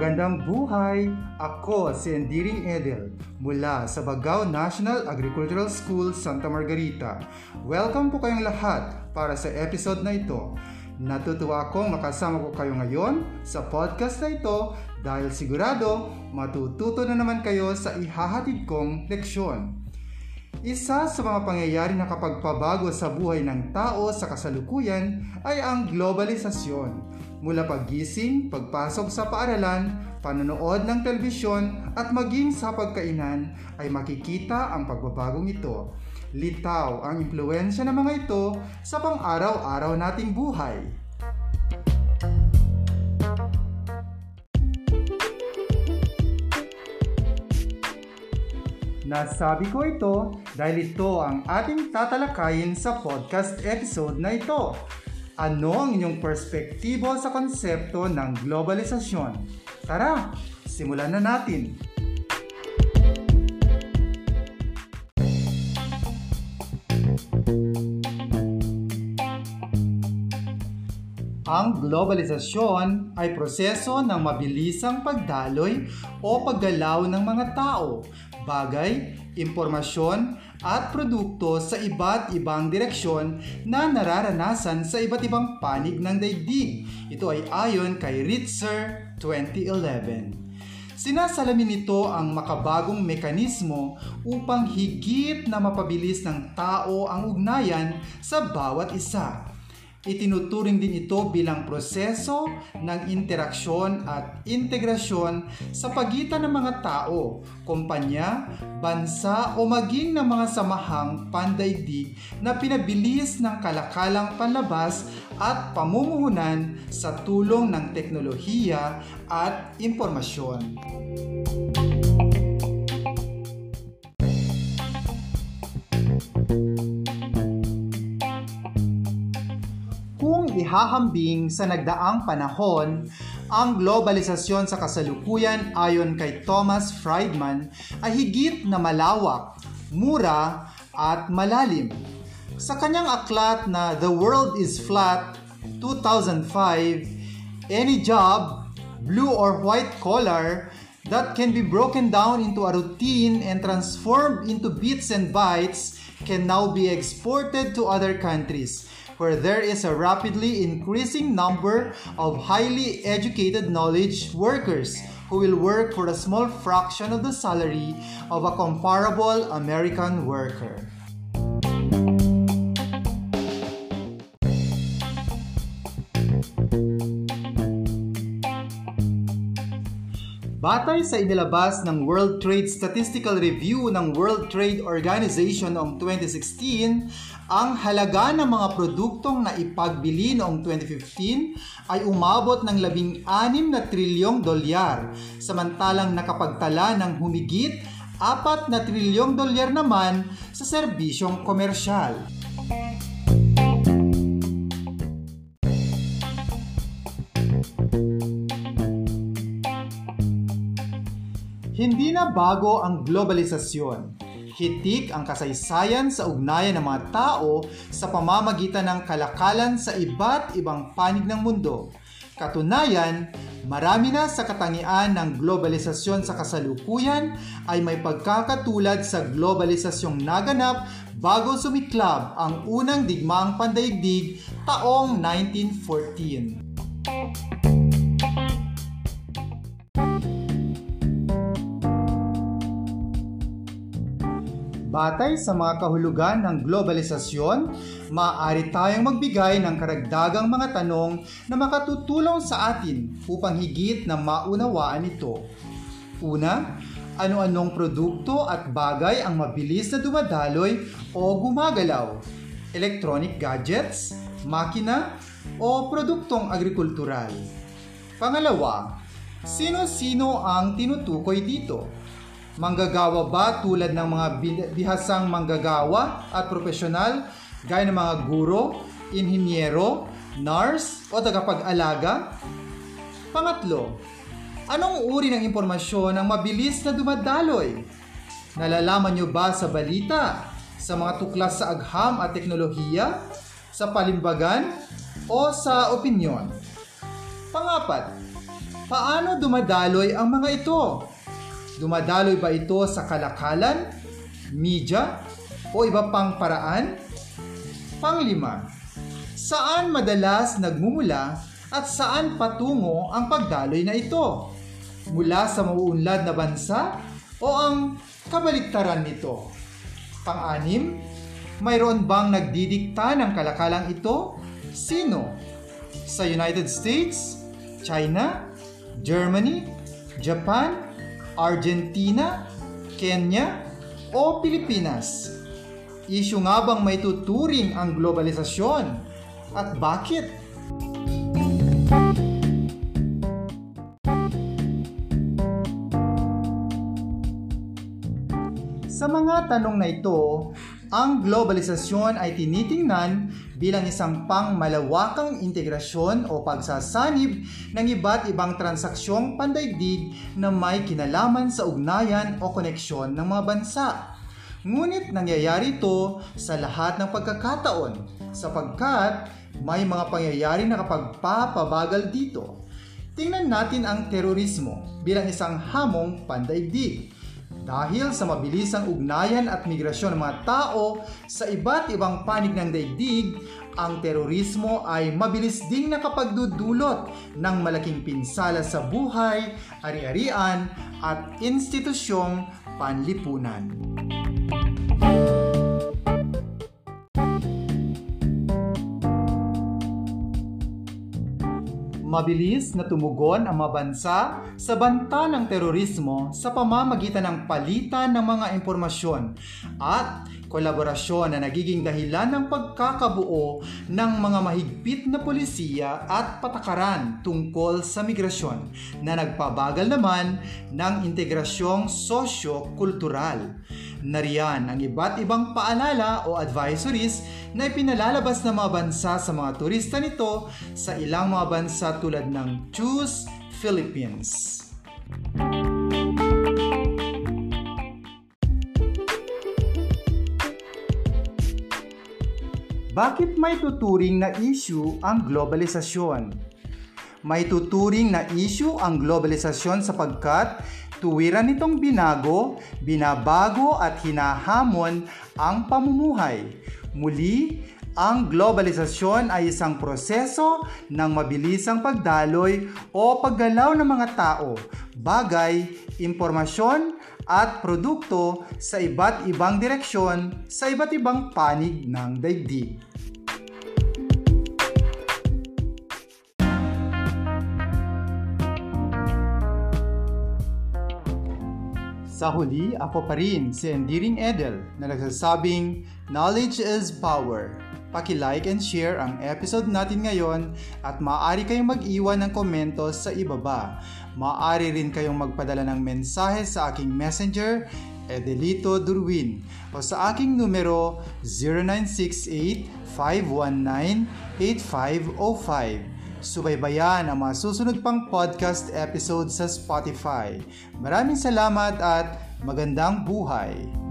Magandang buhay! Ako si Endiring Edel mula sa Bagao National Agricultural School, Santa Margarita. Welcome po kayong lahat para sa episode na ito. Natutuwa akong makasama ko kayo ngayon sa podcast na ito dahil sigurado matututo na naman kayo sa ihahatid kong leksyon. Isa sa mga pangyayari na kapagpabago sa buhay ng tao sa kasalukuyan ay ang globalisasyon mula paggising, pagpasok sa paaralan, panonood ng telebisyon at maging sa pagkainan ay makikita ang pagbabagong ito. Litaw ang impluensya ng mga ito sa pang-araw-araw nating buhay. Nasabi ko ito dahil ito ang ating tatalakayin sa podcast episode na ito ano ang inyong perspektibo sa konsepto ng globalisasyon? Tara, simulan na natin! Ang globalisasyon ay proseso ng mabilisang pagdaloy o paggalaw ng mga tao, bagay, impormasyon at produkto sa iba't ibang direksyon na nararanasan sa iba't ibang panig ng daigdig. Ito ay ayon kay Ritzer 2011. Sinasalamin nito ang makabagong mekanismo upang higit na mapabilis ng tao ang ugnayan sa bawat isa Itinuturing din ito bilang proseso ng interaksyon at integrasyon sa pagitan ng mga tao, kumpanya, bansa o maging ng mga samahang pandaigdig na pinabilis ng kalakalang panlabas at pamumuhunan sa tulong ng teknolohiya at impormasyon. Ihahambing sa nagdaang panahon, ang globalisasyon sa kasalukuyan ayon kay Thomas Friedman ay higit na malawak, mura at malalim. Sa kanyang aklat na The World is Flat 2005, any job, blue or white collar, that can be broken down into a routine and transformed into bits and bytes can now be exported to other countries where there is a rapidly increasing number of highly educated knowledge workers who will work for a small fraction of the salary of a comparable American worker. Batay sa inilabas ng World Trade Statistical Review ng World Trade Organization noong 2016, ang halaga ng mga produktong na ipagbili noong 2015 ay umabot ng 16 na trilyong dolyar, samantalang nakapagtala ng humigit 4 na trilyong dolyar naman sa serbisyong komersyal. Hindi na bago ang globalisasyon Hitik ang kasaysayan sa ugnayan ng mga tao sa pamamagitan ng kalakalan sa iba't ibang panig ng mundo. Katunayan, marami na sa katangian ng globalisasyon sa kasalukuyan ay may pagkakatulad sa globalisasyong naganap bago sumiklab ang unang digmaang pandaigdig taong 1914. Batay sa mga kahulugan ng globalisasyon, maaari tayong magbigay ng karagdagang mga tanong na makatutulong sa atin upang higit na maunawaan ito. Una, ano-anong produkto at bagay ang mabilis na dumadaloy o gumagalaw? Electronic gadgets, makina, o produktong agrikultural? Pangalawa, sino-sino ang tinutukoy dito? Manggagawa ba tulad ng mga bihasang manggagawa at profesional gaya ng mga guro, inhinyero, nurse o tagapag-alaga? Pangatlo, anong uri ng impormasyon ang mabilis na dumadaloy? Nalalaman nyo ba sa balita, sa mga tuklas sa agham at teknolohiya, sa palimbagan, o sa opinyon? Pangapat, Paano dumadaloy ang mga ito? Dumadaloy ba ito sa kalakalan, media, o iba pang paraan? Panglima, saan madalas nagmumula at saan patungo ang pagdaloy na ito? Mula sa mauunlad na bansa o ang kabaliktaran nito? Pang-anim, mayroon bang nagdidikta ng kalakalang ito? Sino? Sa United States? China? Germany, Japan, Argentina, Kenya, o Pilipinas? Isyu nga bang may tuturing ang globalisasyon? At bakit? Sa mga tanong na ito, ang globalisasyon ay tinitingnan bilang isang pangmalawakang integrasyon o pagsasanib ng iba't ibang transaksyong pandaigdig na may kinalaman sa ugnayan o koneksyon ng mga bansa. Ngunit nangyayari ito sa lahat ng pagkakataon sapagkat may mga pangyayari na kapagpapabagal dito. Tingnan natin ang terorismo bilang isang hamong pandaigdig. Dahil sa mabilisang ugnayan at migrasyon ng mga tao sa iba't ibang panig ng daigdig, ang terorismo ay mabilis ding nakapagdudulot ng malaking pinsala sa buhay, ari-arian at institusyong panlipunan. Mabilis na tumugon ang mga bansa sa banta ng terorismo sa pamamagitan ng palitan ng mga impormasyon at kolaborasyon na nagiging dahilan ng pagkakabuo ng mga mahigpit na polisiya at patakaran tungkol sa migrasyon na nagpabagal naman ng integrasyong sosyo-kultural. Nariyan ang iba't ibang paalala o advisories na ipinalalabas ng mga bansa sa mga turista nito sa ilang mga bansa tulad ng Choose Philippines. Bakit may tuturing na issue ang globalisasyon? May tuturing na issue ang globalisasyon sapagkat tuwiran nitong binago, binabago at hinahamon ang pamumuhay. Muli, ang globalisasyon ay isang proseso ng mabilisang pagdaloy o paggalaw ng mga tao, bagay, impormasyon at produkto sa iba't ibang direksyon sa iba't ibang panig ng daigdig. Sa huli, ako pa rin si Endiring Edel na nagsasabing Knowledge is Power. Paki-like and share ang episode natin ngayon at maaari kayong mag-iwan ng komento sa ibaba. Maaari rin kayong magpadala ng mensahe sa aking messenger Edelito Durwin o sa aking numero 0968-519-8505. Subaybayan ang mga susunod pang podcast episode sa Spotify. Maraming salamat at magandang buhay!